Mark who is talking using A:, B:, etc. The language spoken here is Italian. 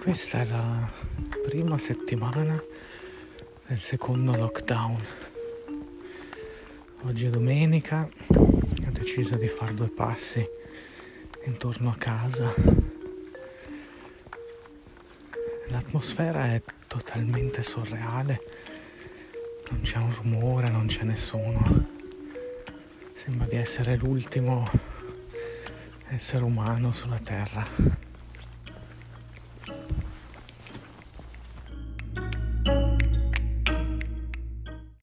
A: Questa è la prima settimana del secondo lockdown. Oggi è domenica, ho deciso di fare due passi intorno a casa. L'atmosfera è totalmente surreale, non c'è un rumore, non c'è nessuno. Sembra di essere l'ultimo essere umano sulla Terra.